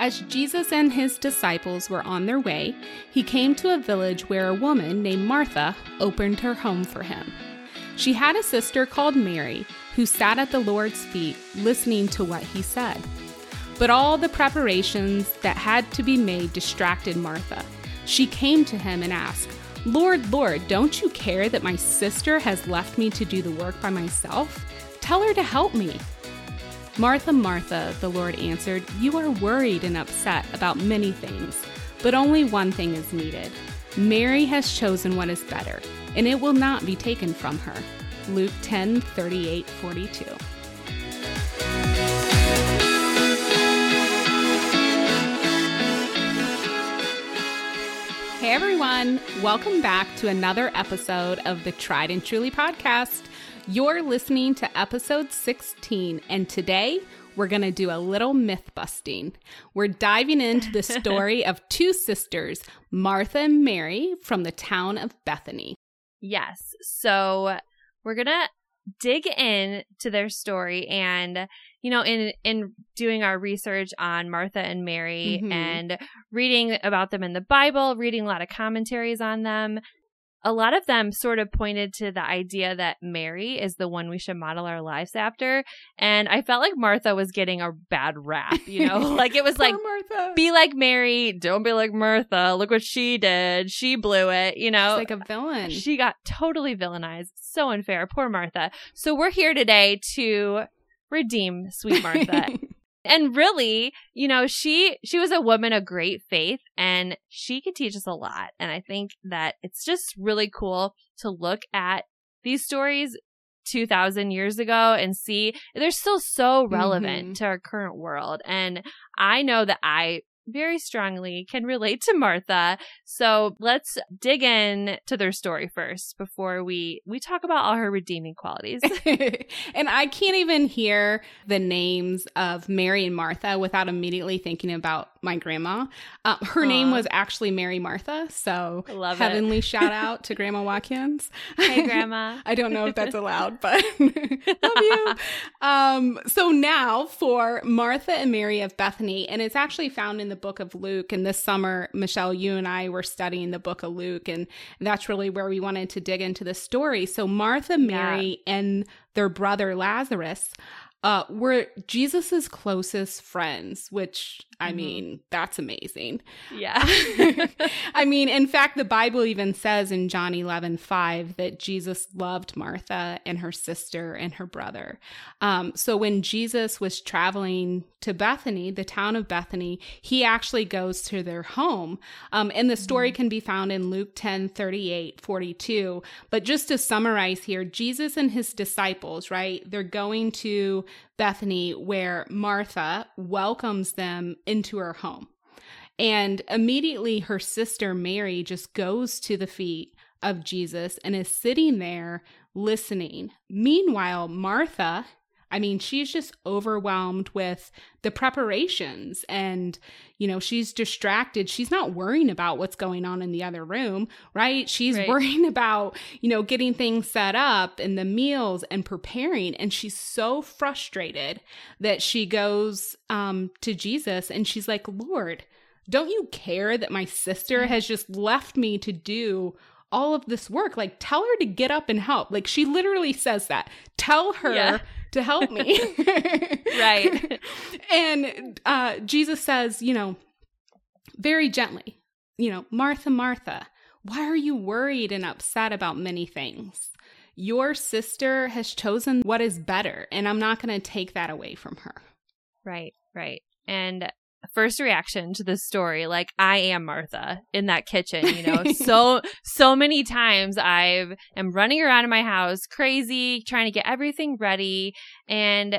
As Jesus and his disciples were on their way, he came to a village where a woman named Martha opened her home for him. She had a sister called Mary who sat at the Lord's feet listening to what he said. But all the preparations that had to be made distracted Martha. She came to him and asked, Lord, Lord, don't you care that my sister has left me to do the work by myself? Tell her to help me. Martha, Martha, the Lord answered, You are worried and upset about many things, but only one thing is needed. Mary has chosen what is better, and it will not be taken from her. Luke 10 38 42. Hey everyone, welcome back to another episode of the Tried and Truly podcast. You're listening to episode 16, and today we're going to do a little myth busting. We're diving into the story of two sisters, Martha and Mary, from the town of Bethany. Yes. So we're going to dig in to their story and you know in in doing our research on Martha and Mary mm-hmm. and reading about them in the Bible, reading a lot of commentaries on them, a lot of them sort of pointed to the idea that Mary is the one we should model our lives after. And I felt like Martha was getting a bad rap, you know? like it was like, Martha. be like Mary, don't be like Martha. Look what she did. She blew it, you know? She's like a villain. She got totally villainized. So unfair. Poor Martha. So we're here today to redeem sweet Martha and really you know she she was a woman of great faith and she could teach us a lot and i think that it's just really cool to look at these stories 2000 years ago and see they're still so relevant mm-hmm. to our current world and i know that i very strongly can relate to Martha. So let's dig in to their story first before we we talk about all her redeeming qualities. and I can't even hear the names of Mary and Martha without immediately thinking about my grandma. Uh, her Aww. name was actually Mary Martha. So Love heavenly it. shout out to Grandma Watkins. Hey, Grandma. I don't know if that's allowed, but love you. Um, so now for Martha and Mary of Bethany, and it's actually found in the book of Luke. And this summer, Michelle, you and I were studying the book of Luke, and that's really where we wanted to dig into the story. So Martha, Mary, yeah. and their brother Lazarus uh, were Jesus's closest friends, which I mm-hmm. mean, that's amazing. Yeah. I mean, in fact, the Bible even says in John 11, 5 that Jesus loved Martha and her sister and her brother. Um, so when Jesus was traveling to Bethany, the town of Bethany, he actually goes to their home. Um, and the story mm-hmm. can be found in Luke 10, 38, 42. But just to summarize here, Jesus and his disciples, right? They're going to Bethany where Martha welcomes them into her home. And immediately her sister Mary just goes to the feet of Jesus and is sitting there listening. Meanwhile, Martha I mean, she's just overwhelmed with the preparations and, you know, she's distracted. She's not worrying about what's going on in the other room, right? She's right. worrying about, you know, getting things set up and the meals and preparing. And she's so frustrated that she goes um, to Jesus and she's like, Lord, don't you care that my sister has just left me to do all of this work. Like, tell her to get up and help. Like, she literally says that. Tell her yeah to help me. right. and uh, Jesus says, you know, very gently, you know, Martha, Martha, why are you worried and upset about many things? Your sister has chosen what is better, and I'm not going to take that away from her. Right, right. And first reaction to this story like i am martha in that kitchen you know so so many times i am running around in my house crazy trying to get everything ready and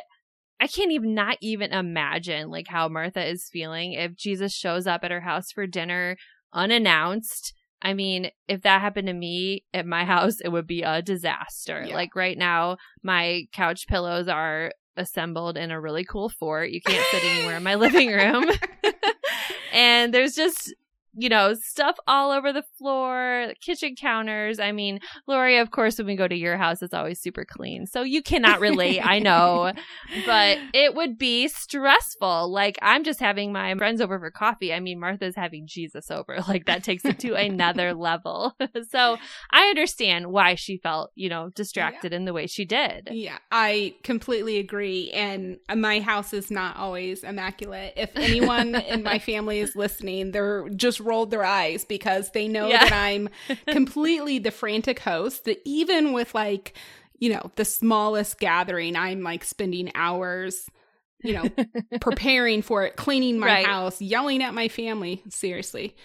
i can't even not even imagine like how martha is feeling if jesus shows up at her house for dinner unannounced I mean, if that happened to me at my house, it would be a disaster. Yeah. Like right now, my couch pillows are assembled in a really cool fort. You can't sit anywhere in my living room. and there's just you know, stuff all over the floor, kitchen counters. I mean, Lori, of course, when we go to your house, it's always super clean. So you cannot relate, I know, but it would be stressful. Like, I'm just having my friends over for coffee. I mean, Martha's having Jesus over. Like, that takes it to another level. so I understand why she felt, you know, distracted yeah. in the way she did. Yeah, I completely agree. And uh, my house is not always immaculate. If anyone in my family is listening, they're just rolled their eyes because they know yeah. that I'm completely the frantic host that even with like, you know, the smallest gathering, I'm like spending hours, you know, preparing for it, cleaning my right. house, yelling at my family. Seriously.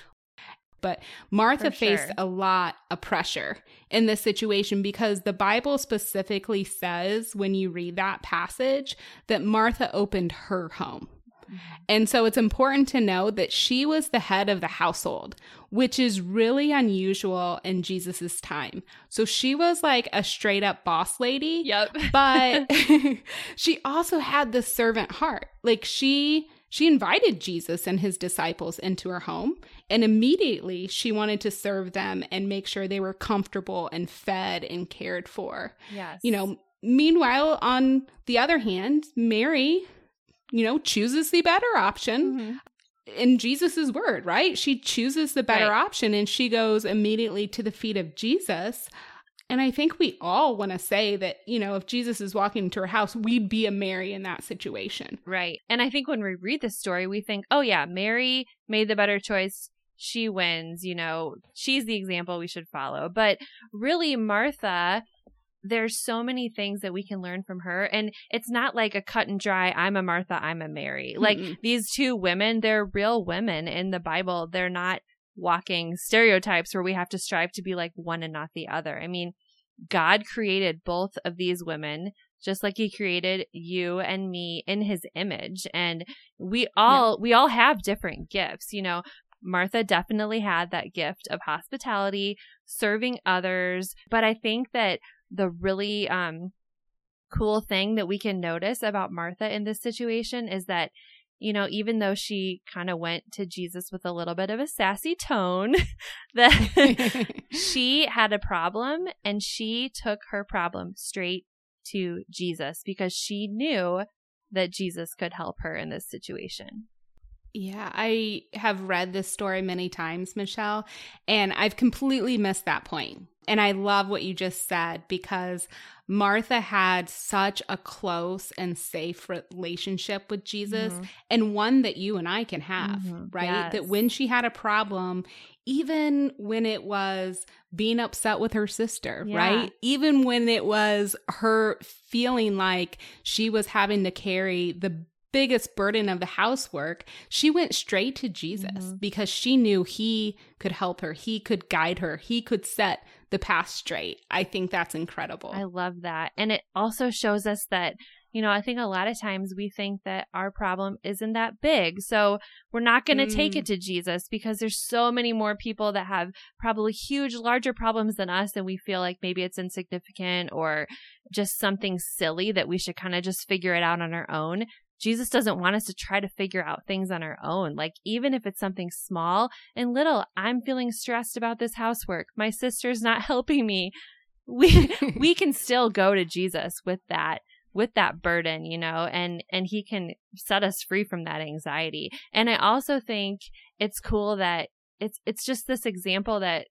But Martha faced a lot of pressure in this situation because the Bible specifically says, when you read that passage, that Martha opened her home. Mm-hmm. And so it's important to know that she was the head of the household, which is really unusual in Jesus's time. So she was like a straight up boss lady. Yep. but she also had the servant heart. Like she she invited Jesus and his disciples into her home, and immediately she wanted to serve them and make sure they were comfortable and fed and cared for. Yes. You know, meanwhile on the other hand, Mary you know, chooses the better option. Mm-hmm. In Jesus's word, right? She chooses the better right. option and she goes immediately to the feet of Jesus. And I think we all want to say that, you know, if Jesus is walking into her house, we'd be a Mary in that situation. Right. And I think when we read the story, we think, oh, yeah, Mary made the better choice. She wins, you know, she's the example we should follow. But really, Martha there's so many things that we can learn from her and it's not like a cut and dry i'm a martha i'm a mary mm-hmm. like these two women they're real women in the bible they're not walking stereotypes where we have to strive to be like one and not the other i mean god created both of these women just like he created you and me in his image and we all yeah. we all have different gifts you know Martha definitely had that gift of hospitality, serving others. But I think that the really um, cool thing that we can notice about Martha in this situation is that, you know, even though she kind of went to Jesus with a little bit of a sassy tone, that she had a problem and she took her problem straight to Jesus because she knew that Jesus could help her in this situation. Yeah, I have read this story many times, Michelle, and I've completely missed that point. And I love what you just said because Martha had such a close and safe relationship with Jesus mm-hmm. and one that you and I can have, mm-hmm. right? Yes. That when she had a problem, even when it was being upset with her sister, yeah. right? Even when it was her feeling like she was having to carry the biggest burden of the housework, she went straight to Jesus mm-hmm. because she knew he could help her, he could guide her, he could set the path straight. I think that's incredible. I love that. And it also shows us that you know, I think a lot of times we think that our problem isn't that big. So we're not going to mm. take it mm. to Jesus because there's so many more people that have probably huge, larger problems than us. And we feel like maybe it's insignificant or just something silly that we should kind of just figure it out on our own. Jesus doesn't want us to try to figure out things on our own. Like, even if it's something small and little, I'm feeling stressed about this housework. My sister's not helping me. We, we can still go to Jesus with that, with that burden, you know, and, and he can set us free from that anxiety. And I also think it's cool that it's, it's just this example that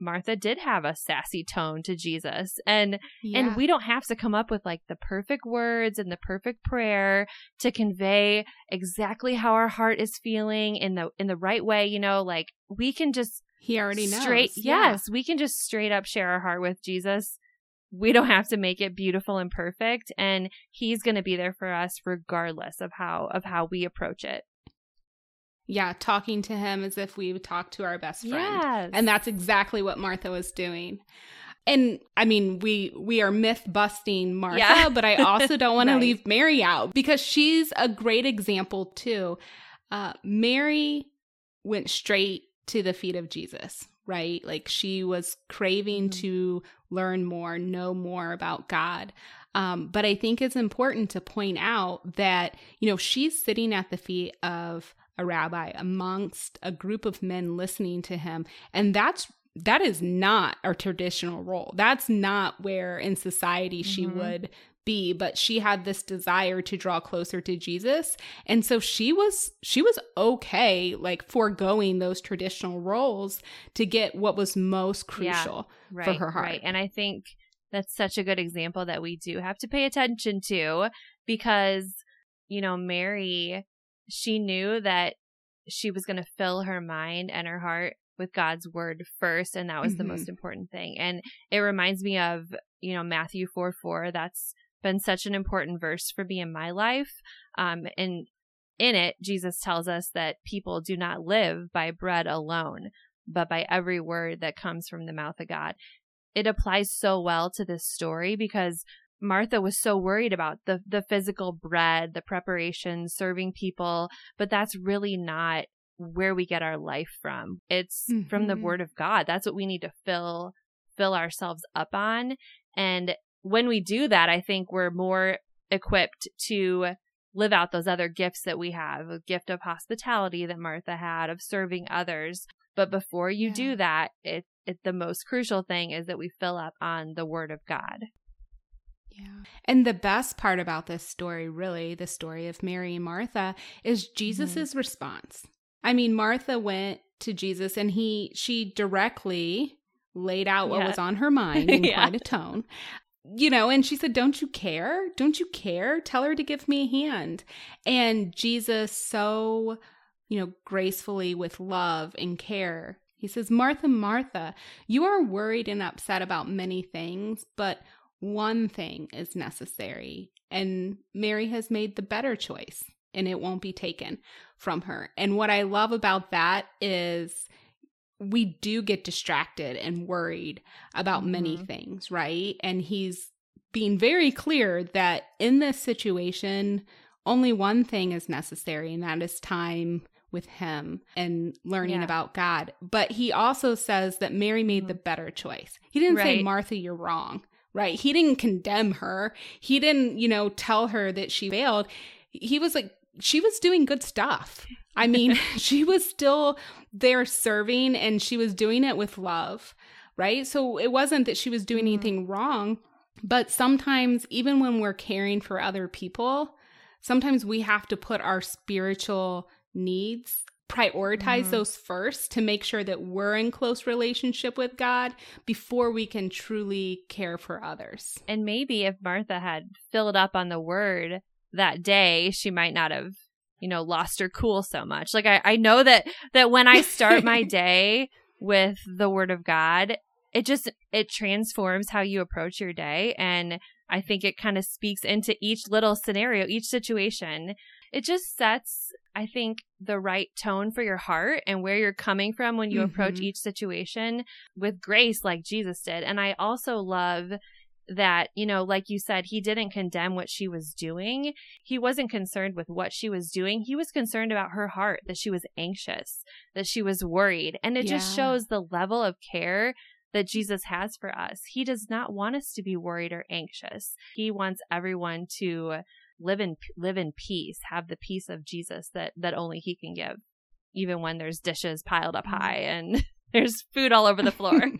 Martha did have a sassy tone to Jesus. And yeah. and we don't have to come up with like the perfect words and the perfect prayer to convey exactly how our heart is feeling in the in the right way, you know, like we can just He already knows. Straight yeah. yes, we can just straight up share our heart with Jesus. We don't have to make it beautiful and perfect and he's going to be there for us regardless of how of how we approach it. Yeah, talking to him as if we would talk to our best friend. Yes. And that's exactly what Martha was doing. And I mean, we we are myth busting Martha, yeah. but I also don't want right. to leave Mary out because she's a great example too. Uh, Mary went straight to the feet of Jesus, right? Like she was craving mm-hmm. to learn more, know more about God. Um, but I think it's important to point out that, you know, she's sitting at the feet of a rabbi amongst a group of men listening to him. And that's that is not a traditional role. That's not where in society she mm-hmm. would be, but she had this desire to draw closer to Jesus. And so she was she was okay like foregoing those traditional roles to get what was most crucial yeah, right, for her heart. Right. And I think that's such a good example that we do have to pay attention to because you know, Mary she knew that she was going to fill her mind and her heart with God's word first, and that was mm-hmm. the most mm-hmm. important thing. And it reminds me of, you know, Matthew 4 4. That's been such an important verse for me in my life. Um, and in it, Jesus tells us that people do not live by bread alone, but by every word that comes from the mouth of God. It applies so well to this story because Martha was so worried about the the physical bread, the preparation, serving people, but that's really not where we get our life from. It's mm-hmm. from the mm-hmm. word of God. That's what we need to fill fill ourselves up on. And when we do that, I think we're more equipped to live out those other gifts that we have, a gift of hospitality that Martha had, of serving others. But before you yeah. do that, it, it the most crucial thing is that we fill up on the word of God. Yeah. And the best part about this story, really, the story of Mary and Martha, is Jesus's mm-hmm. response. I mean, Martha went to Jesus and he she directly laid out what yeah. was on her mind in yeah. quite a tone. You know, and she said, Don't you care? Don't you care? Tell her to give me a hand. And Jesus, so, you know, gracefully with love and care, he says, Martha, Martha, you are worried and upset about many things, but one thing is necessary. And Mary has made the better choice and it won't be taken from her. And what I love about that is we do get distracted and worried about mm-hmm. many things, right? And he's being very clear that in this situation, only one thing is necessary, and that is time with him and learning yeah. about God. But he also says that Mary made mm-hmm. the better choice. He didn't right. say, Martha, you're wrong, right? He didn't condemn her. He didn't, you know, tell her that she failed. He was like, she was doing good stuff. I mean, she was still there serving and she was doing it with love, right? So it wasn't that she was doing mm-hmm. anything wrong, but sometimes, even when we're caring for other people, sometimes we have to put our spiritual needs prioritize mm-hmm. those first to make sure that we're in close relationship with God before we can truly care for others. And maybe if Martha had filled up on the word that day, she might not have, you know, lost her cool so much. Like I, I know that that when I start my day with the word of God, it just it transforms how you approach your day and I think it kind of speaks into each little scenario, each situation. It just sets I think the right tone for your heart and where you're coming from when you mm-hmm. approach each situation with grace like Jesus did. And I also love that, you know, like you said, he didn't condemn what she was doing. He wasn't concerned with what she was doing. He was concerned about her heart, that she was anxious, that she was worried. And it yeah. just shows the level of care that Jesus has for us. He does not want us to be worried or anxious. He wants everyone to live in live in peace, have the peace of Jesus that that only he can give, even when there's dishes piled up mm-hmm. high and there's food all over the floor.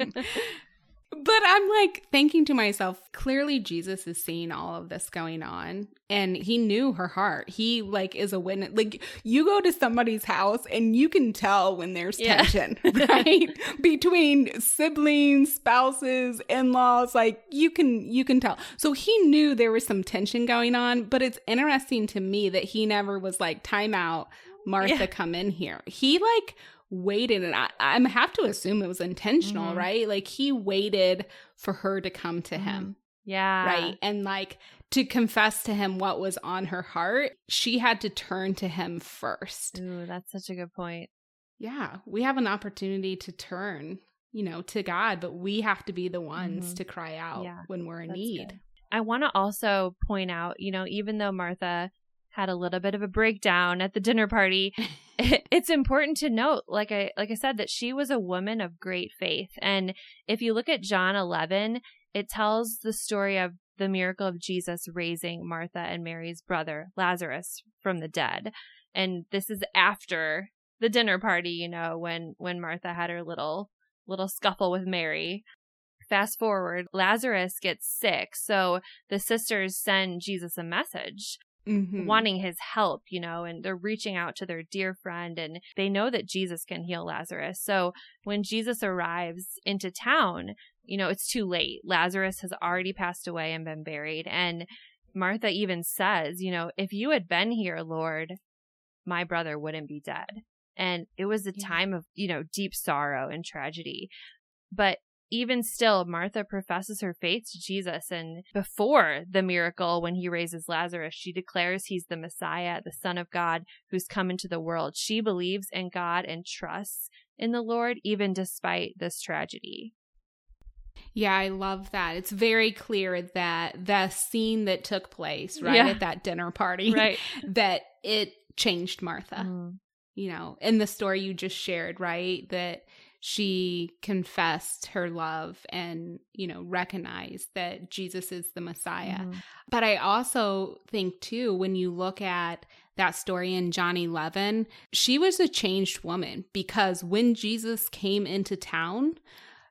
But I'm like thinking to myself, clearly Jesus is seeing all of this going on and he knew her heart. He like is a witness. Like you go to somebody's house and you can tell when there's yeah. tension, right? Between siblings, spouses, in-laws, like you can you can tell. So he knew there was some tension going on, but it's interesting to me that he never was like time out Martha yeah. come in here. He like waited and I, I have to assume it was intentional, mm-hmm. right? Like he waited for her to come to mm-hmm. him. Yeah. Right. And like to confess to him what was on her heart, she had to turn to him first. Ooh, that's such a good point. Yeah. We have an opportunity to turn, you know, to God, but we have to be the ones mm-hmm. to cry out yeah, when we're in need. Good. I want to also point out, you know, even though Martha had a little bit of a breakdown at the dinner party. it's important to note, like I like I said, that she was a woman of great faith. And if you look at John 11, it tells the story of the miracle of Jesus raising Martha and Mary's brother Lazarus from the dead. And this is after the dinner party, you know, when when Martha had her little little scuffle with Mary. Fast forward, Lazarus gets sick, so the sisters send Jesus a message mm-hmm. wanting his help, you know, and they're reaching out to their dear friend and they know that Jesus can heal Lazarus. So when Jesus arrives into town, you know, it's too late. Lazarus has already passed away and been buried. And Martha even says, you know, if you had been here, Lord, my brother wouldn't be dead. And it was a yeah. time of, you know, deep sorrow and tragedy. But even still, Martha professes her faith to Jesus. And before the miracle, when he raises Lazarus, she declares he's the Messiah, the Son of God, who's come into the world. She believes in God and trusts in the Lord, even despite this tragedy. Yeah, I love that. It's very clear that the scene that took place, right, yeah. at that dinner party, right. that it changed Martha. Mm. You know, in the story you just shared, right? That she confessed her love and, you know, recognized that Jesus is the Messiah. Mm-hmm. But I also think, too, when you look at that story in John 11, she was a changed woman because when Jesus came into town,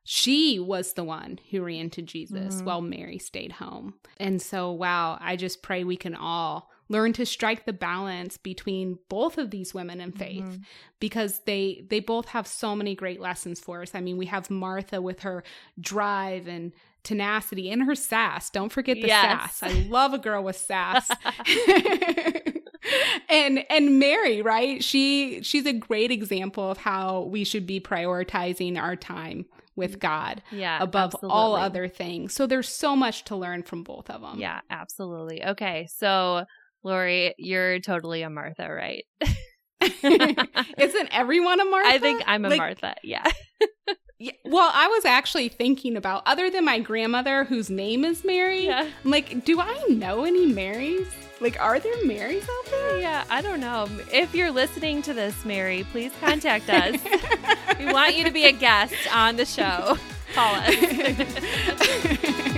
she was the one who ran to Jesus mm-hmm. while Mary stayed home. And so, wow, I just pray we can all learn to strike the balance between both of these women and faith mm-hmm. because they they both have so many great lessons for us. I mean, we have Martha with her drive and tenacity and her sass. Don't forget the yes. sass. I love a girl with sass. and and Mary, right? She she's a great example of how we should be prioritizing our time with God yeah, above absolutely. all other things. So there's so much to learn from both of them. Yeah, absolutely. Okay. So Lori, you're totally a Martha, right? Isn't everyone a Martha? I think I'm a like, Martha. Yeah. yeah. Well, I was actually thinking about other than my grandmother whose name is Mary. Yeah. I'm like, do I know any Marys? Like, are there Marys out there? Yeah, I don't know. If you're listening to this, Mary, please contact us. we want you to be a guest on the show. Call us.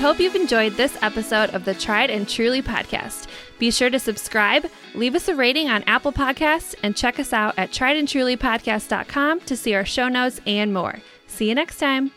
Hope you've enjoyed this episode of the Tried and Truly podcast. Be sure to subscribe, leave us a rating on Apple Podcasts, and check us out at triedandtrulypodcast.com to see our show notes and more. See you next time.